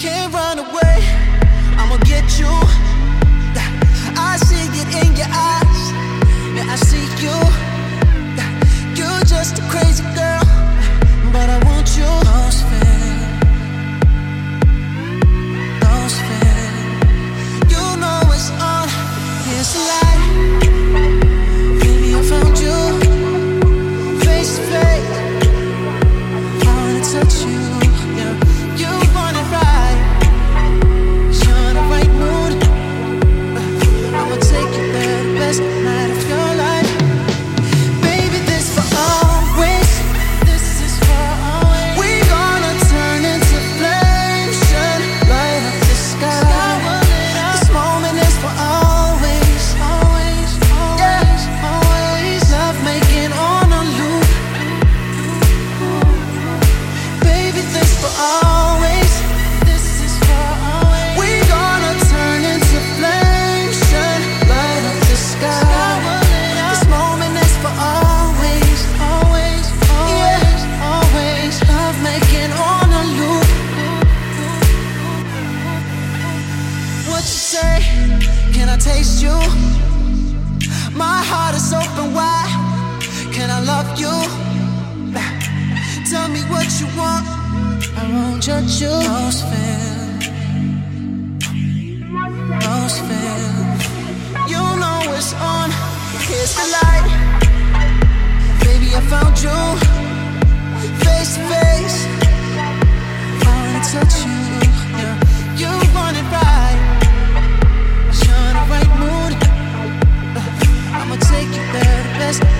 Can't run away, I'ma get you. I see it in your eyes. just you. My heart is open wide. Can I love you? Tell me what you want. I won't judge you. Most fair. Most fair. You know it's on. Here's the light. Baby, I found you. Face to face. I wanna touch you. just